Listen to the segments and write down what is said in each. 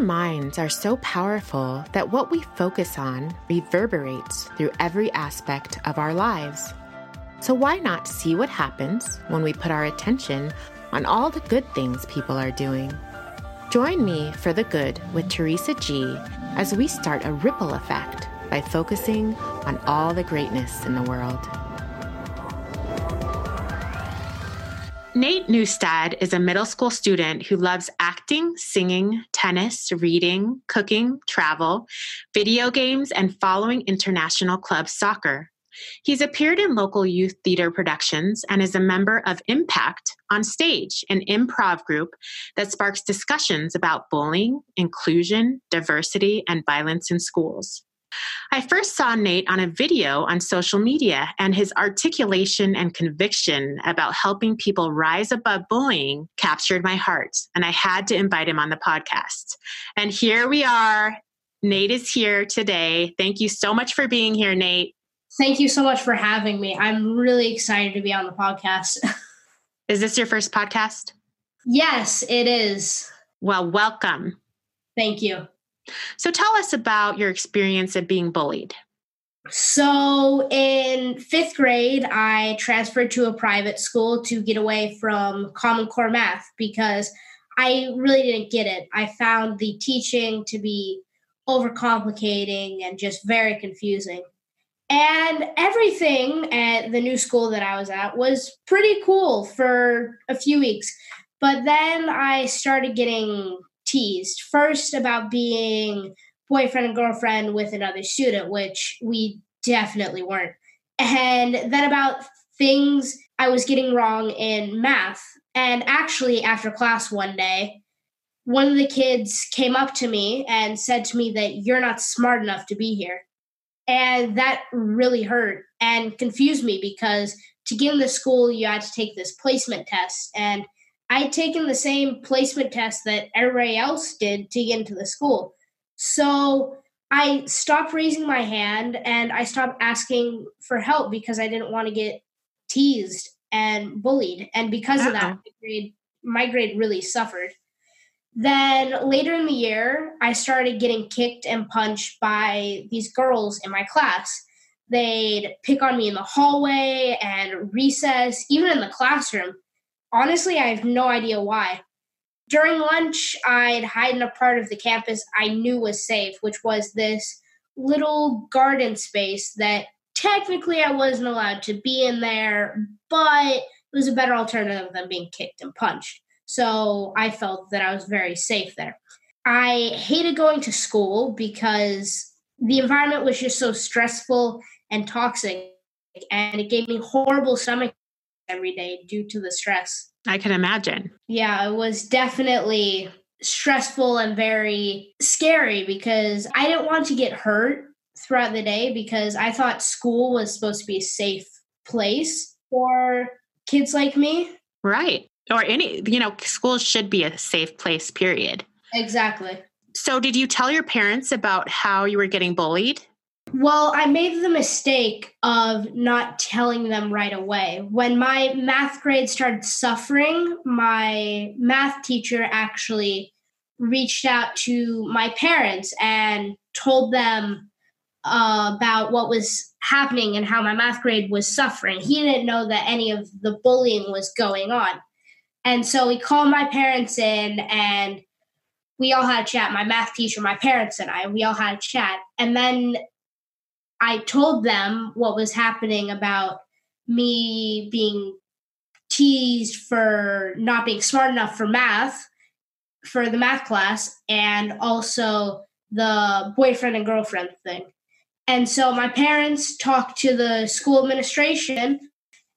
Our minds are so powerful that what we focus on reverberates through every aspect of our lives. So, why not see what happens when we put our attention on all the good things people are doing? Join me for the good with Teresa G as we start a ripple effect by focusing on all the greatness in the world. Nate Neustadt is a middle school student who loves acting, singing, tennis, reading, cooking, travel, video games, and following international club soccer. He's appeared in local youth theater productions and is a member of Impact on Stage, an improv group that sparks discussions about bullying, inclusion, diversity, and violence in schools. I first saw Nate on a video on social media, and his articulation and conviction about helping people rise above bullying captured my heart, and I had to invite him on the podcast. And here we are. Nate is here today. Thank you so much for being here, Nate. Thank you so much for having me. I'm really excited to be on the podcast. is this your first podcast? Yes, it is. Well, welcome. Thank you. So tell us about your experience of being bullied. So in fifth grade, I transferred to a private school to get away from Common Core math because I really didn't get it. I found the teaching to be overcomplicating and just very confusing. And everything at the new school that I was at was pretty cool for a few weeks. But then I started getting teased. First, about being boyfriend and girlfriend with another student, which we definitely weren't. And then about things I was getting wrong in math. And actually, after class one day, one of the kids came up to me and said to me that you're not smart enough to be here. And that really hurt and confused me because to get in the school, you had to take this placement test. And I had taken the same placement test that everybody else did to get into the school. So I stopped raising my hand and I stopped asking for help because I didn't want to get teased and bullied. And because Uh-oh. of that, my grade, my grade really suffered. Then later in the year, I started getting kicked and punched by these girls in my class. They'd pick on me in the hallway and recess, even in the classroom honestly, I have no idea why. During lunch, I'd hide in a part of the campus I knew was safe, which was this little garden space that technically I wasn't allowed to be in there, but it was a better alternative than being kicked and punched. So I felt that I was very safe there. I hated going to school because the environment was just so stressful and toxic, and it gave me horrible stomach every day due to the stress. I can imagine. Yeah, it was definitely stressful and very scary because I didn't want to get hurt throughout the day because I thought school was supposed to be a safe place for kids like me. Right. Or any, you know, school should be a safe place, period. Exactly. So, did you tell your parents about how you were getting bullied? Well, I made the mistake of not telling them right away. When my math grade started suffering, my math teacher actually reached out to my parents and told them uh, about what was happening and how my math grade was suffering. He didn't know that any of the bullying was going on. And so he called my parents in and we all had a chat. My math teacher, my parents, and I, we all had a chat. And then I told them what was happening about me being teased for not being smart enough for math for the math class and also the boyfriend and girlfriend thing. And so my parents talked to the school administration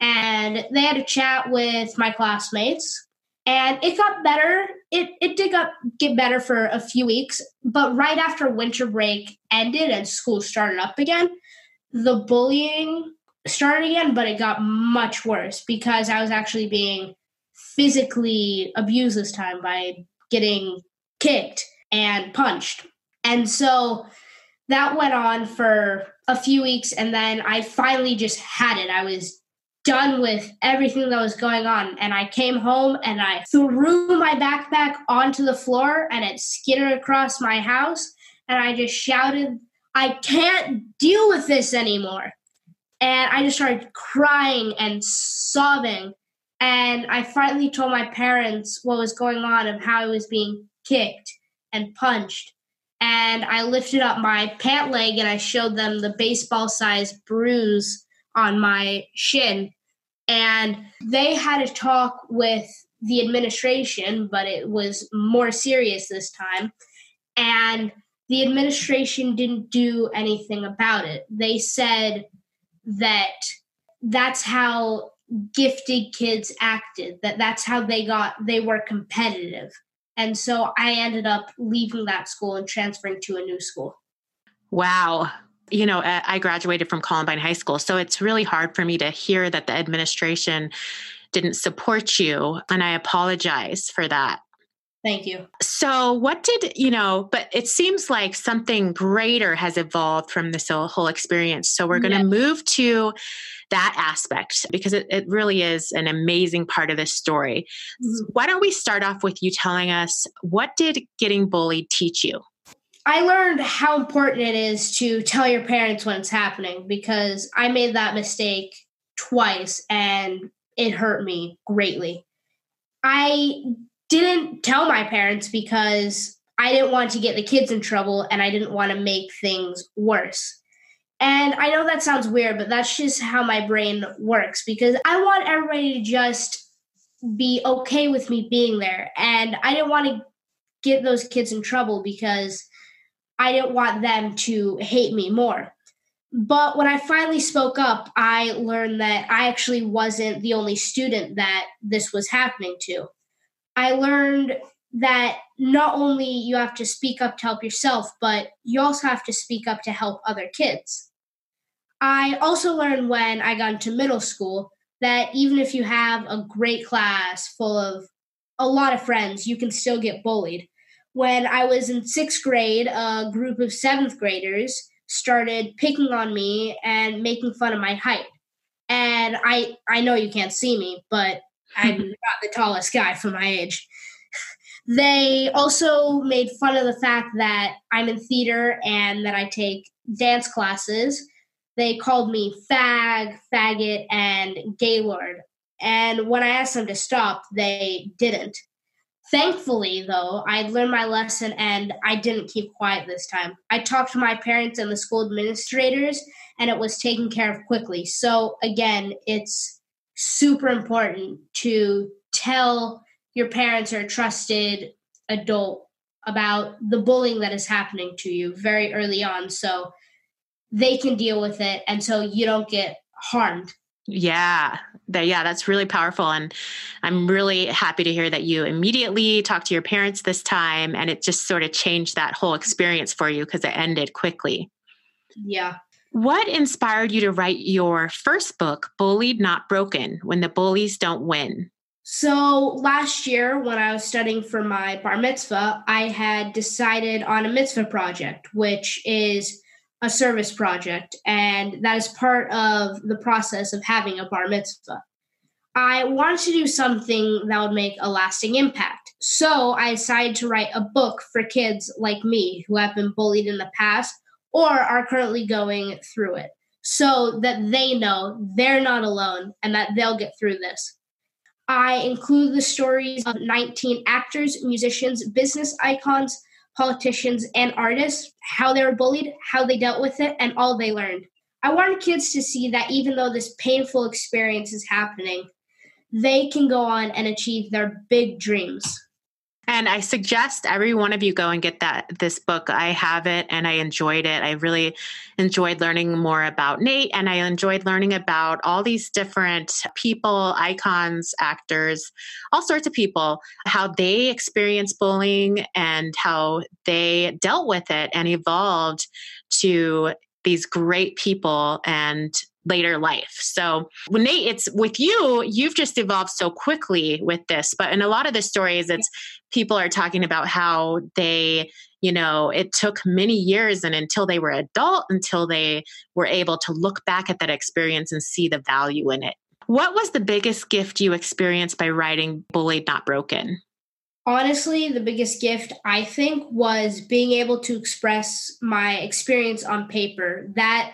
and they had a chat with my classmates and it got better. It it did got, get better for a few weeks, but right after winter break ended and school started up again, the bullying started again, but it got much worse because I was actually being physically abused this time by getting kicked and punched. And so that went on for a few weeks and then I finally just had it. I was done with everything that was going on. And I came home and I threw my backpack onto the floor and it skidded across my house. And I just shouted, I can't deal with this anymore. And I just started crying and sobbing. And I finally told my parents what was going on and how I was being kicked and punched. And I lifted up my pant leg and I showed them the baseball sized bruise on my shin. And they had a talk with the administration, but it was more serious this time. And the administration didn't do anything about it. They said that that's how gifted kids acted, that that's how they got, they were competitive. And so I ended up leaving that school and transferring to a new school. Wow. You know, I graduated from Columbine High School, so it's really hard for me to hear that the administration didn't support you. And I apologize for that. Thank you. So, what did you know? But it seems like something greater has evolved from this whole experience. So, we're going to yeah. move to that aspect because it, it, really is an amazing part of this story. Mm-hmm. Why don't we start off with you telling us what did getting bullied teach you? I learned how important it is to tell your parents when it's happening because I made that mistake twice and it hurt me greatly. I didn't tell my parents because I didn't want to get the kids in trouble and I didn't want to make things worse. And I know that sounds weird, but that's just how my brain works because I want everybody to just be okay with me being there. And I didn't want to get those kids in trouble because I didn't want them to hate me more. But when I finally spoke up, I learned that I actually wasn't the only student that this was happening to. I learned that not only you have to speak up to help yourself, but you also have to speak up to help other kids. I also learned when I got into middle school that even if you have a great class full of a lot of friends, you can still get bullied. When I was in sixth grade, a group of seventh graders started picking on me and making fun of my height. And I I know you can't see me, but I'm not the tallest guy for my age. They also made fun of the fact that I'm in theater and that I take dance classes. They called me fag, faggot, and gaylord. And when I asked them to stop, they didn't. Thankfully, though, I learned my lesson and I didn't keep quiet this time. I talked to my parents and the school administrators, and it was taken care of quickly. So, again, it's super important to tell your parents or a trusted adult about the bullying that is happening to you very early on so they can deal with it and so you don't get harmed yeah that, yeah that's really powerful and i'm really happy to hear that you immediately talked to your parents this time and it just sort of changed that whole experience for you because it ended quickly yeah what inspired you to write your first book, Bullied Not Broken When the Bullies Don't Win? So, last year when I was studying for my bar mitzvah, I had decided on a mitzvah project, which is a service project, and that is part of the process of having a bar mitzvah. I wanted to do something that would make a lasting impact. So, I decided to write a book for kids like me who have been bullied in the past or are currently going through it so that they know they're not alone and that they'll get through this. I include the stories of 19 actors, musicians, business icons, politicians, and artists, how they were bullied, how they dealt with it, and all they learned. I wanted kids to see that even though this painful experience is happening, they can go on and achieve their big dreams. And I suggest every one of you go and get that this book. I have it and I enjoyed it. I really enjoyed learning more about Nate and I enjoyed learning about all these different people, icons, actors, all sorts of people, how they experienced bullying and how they dealt with it and evolved to these great people and later life. So Nate, it's with you, you've just evolved so quickly with this. But in a lot of the stories, it's people are talking about how they, you know, it took many years and until they were adult, until they were able to look back at that experience and see the value in it. What was the biggest gift you experienced by writing Bullied Not Broken? Honestly, the biggest gift I think was being able to express my experience on paper. That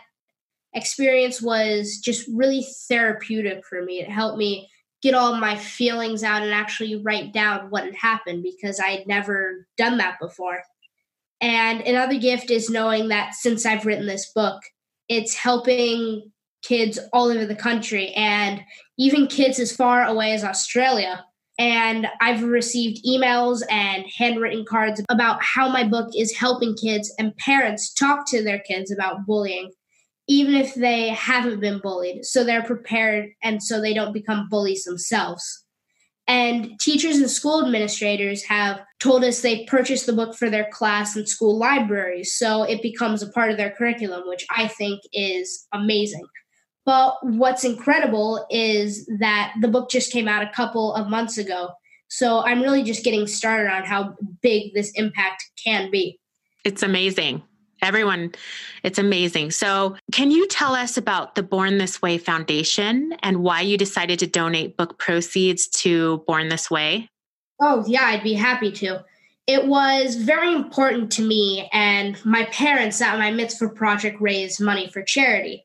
experience was just really therapeutic for me. It helped me get all my feelings out and actually write down what had happened because I had never done that before. And another gift is knowing that since I've written this book, it's helping kids all over the country and even kids as far away as Australia. And I've received emails and handwritten cards about how my book is helping kids and parents talk to their kids about bullying, even if they haven't been bullied. So they're prepared and so they don't become bullies themselves. And teachers and school administrators have told us they purchased the book for their class and school libraries. So it becomes a part of their curriculum, which I think is amazing. But what's incredible is that the book just came out a couple of months ago. So I'm really just getting started on how big this impact can be. It's amazing. Everyone, it's amazing. So, can you tell us about the Born This Way Foundation and why you decided to donate book proceeds to Born This Way? Oh, yeah, I'd be happy to. It was very important to me and my parents that my mitzvah project raised money for charity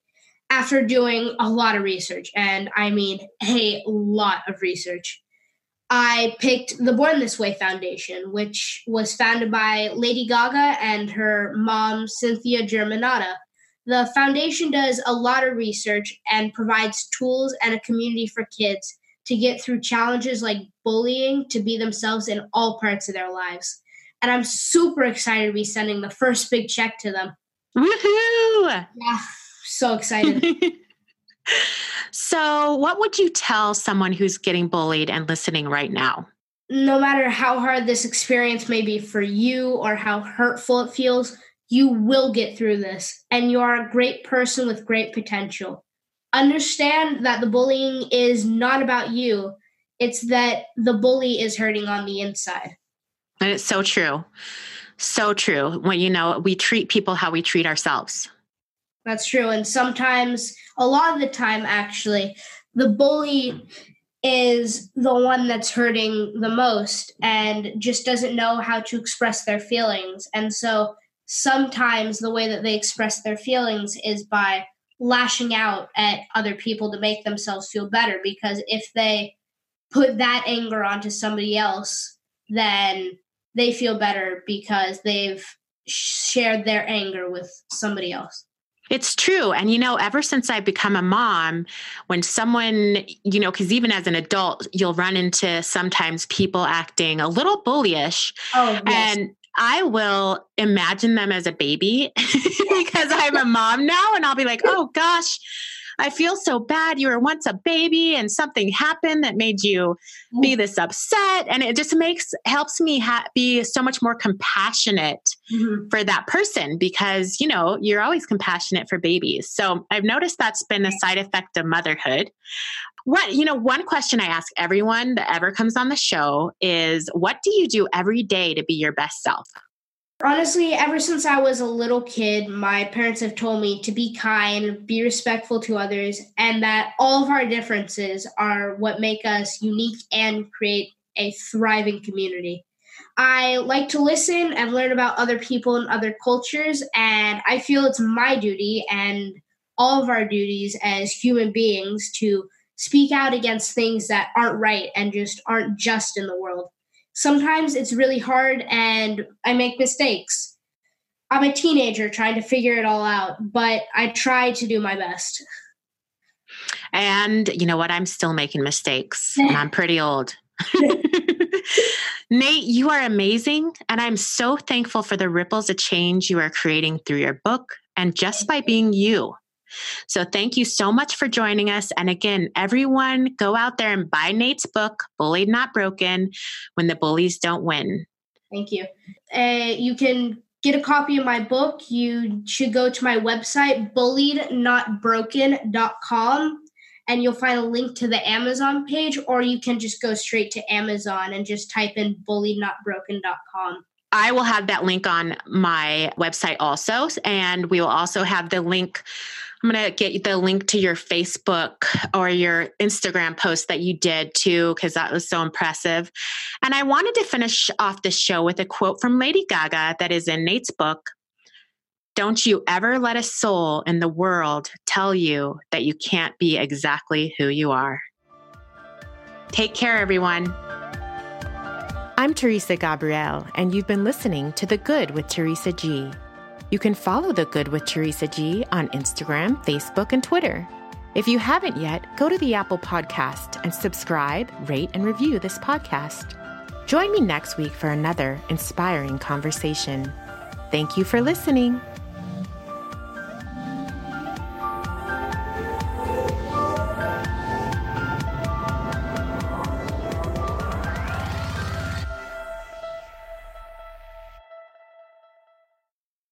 after doing a lot of research, and I mean a lot of research, I picked the Born This Way Foundation, which was founded by Lady Gaga and her mom, Cynthia Germanotta. The foundation does a lot of research and provides tools and a community for kids to get through challenges like bullying to be themselves in all parts of their lives. And I'm super excited to be sending the first big check to them. Woohoo! Yeah, so excited. so, what would you tell someone who's getting bullied and listening right now? No matter how hard this experience may be for you or how hurtful it feels, you will get through this, and you are a great person with great potential. Understand that the bullying is not about you, it's that the bully is hurting on the inside. And it's so true. So true. When you know, we treat people how we treat ourselves. That's true. And sometimes, a lot of the time, actually, the bully is the one that's hurting the most and just doesn't know how to express their feelings. And so sometimes the way that they express their feelings is by lashing out at other people to make themselves feel better. Because if they put that anger onto somebody else, then they feel better because they've shared their anger with somebody else. It's true. And, you know, ever since I've become a mom, when someone, you know, because even as an adult, you'll run into sometimes people acting a little bullyish. Oh, yes. And I will imagine them as a baby because I'm a mom now. And I'll be like, oh gosh, I feel so bad. You were once a baby and something happened that made you be mm. this upset. And it just makes, helps me ha- be so much more compassionate mm-hmm. for that person because, you know, you're always compassionate for babies. So I've noticed that's been a side effect of motherhood. What, you know, one question I ask everyone that ever comes on the show is what do you do every day to be your best self? Honestly, ever since I was a little kid, my parents have told me to be kind, be respectful to others, and that all of our differences are what make us unique and create a thriving community. I like to listen and learn about other people and other cultures, and I feel it's my duty and all of our duties as human beings to speak out against things that aren't right and just aren't just in the world sometimes it's really hard and I make mistakes. I'm a teenager trying to figure it all out, but I try to do my best. And you know what? I'm still making mistakes, and I'm pretty old. Nate, you are amazing. And I'm so thankful for the ripples of change you are creating through your book and just by being you. So thank you so much for joining us. And again, everyone go out there and buy Nate's book, Bullied Not Broken When the Bullies Don't Win. Thank you. Uh, you can get a copy of my book. You should go to my website, bulliednotbroken.com, and you'll find a link to the Amazon page, or you can just go straight to Amazon and just type in bulliednotbroken.com. I will have that link on my website also. And we will also have the link I'm going to get the link to your Facebook or your Instagram post that you did too, because that was so impressive. And I wanted to finish off the show with a quote from Lady Gaga that is in Nate's book. Don't you ever let a soul in the world tell you that you can't be exactly who you are. Take care, everyone. I'm Teresa Gabrielle, and you've been listening to The Good with Teresa G. You can follow The Good with Teresa G on Instagram, Facebook, and Twitter. If you haven't yet, go to the Apple Podcast and subscribe, rate, and review this podcast. Join me next week for another inspiring conversation. Thank you for listening.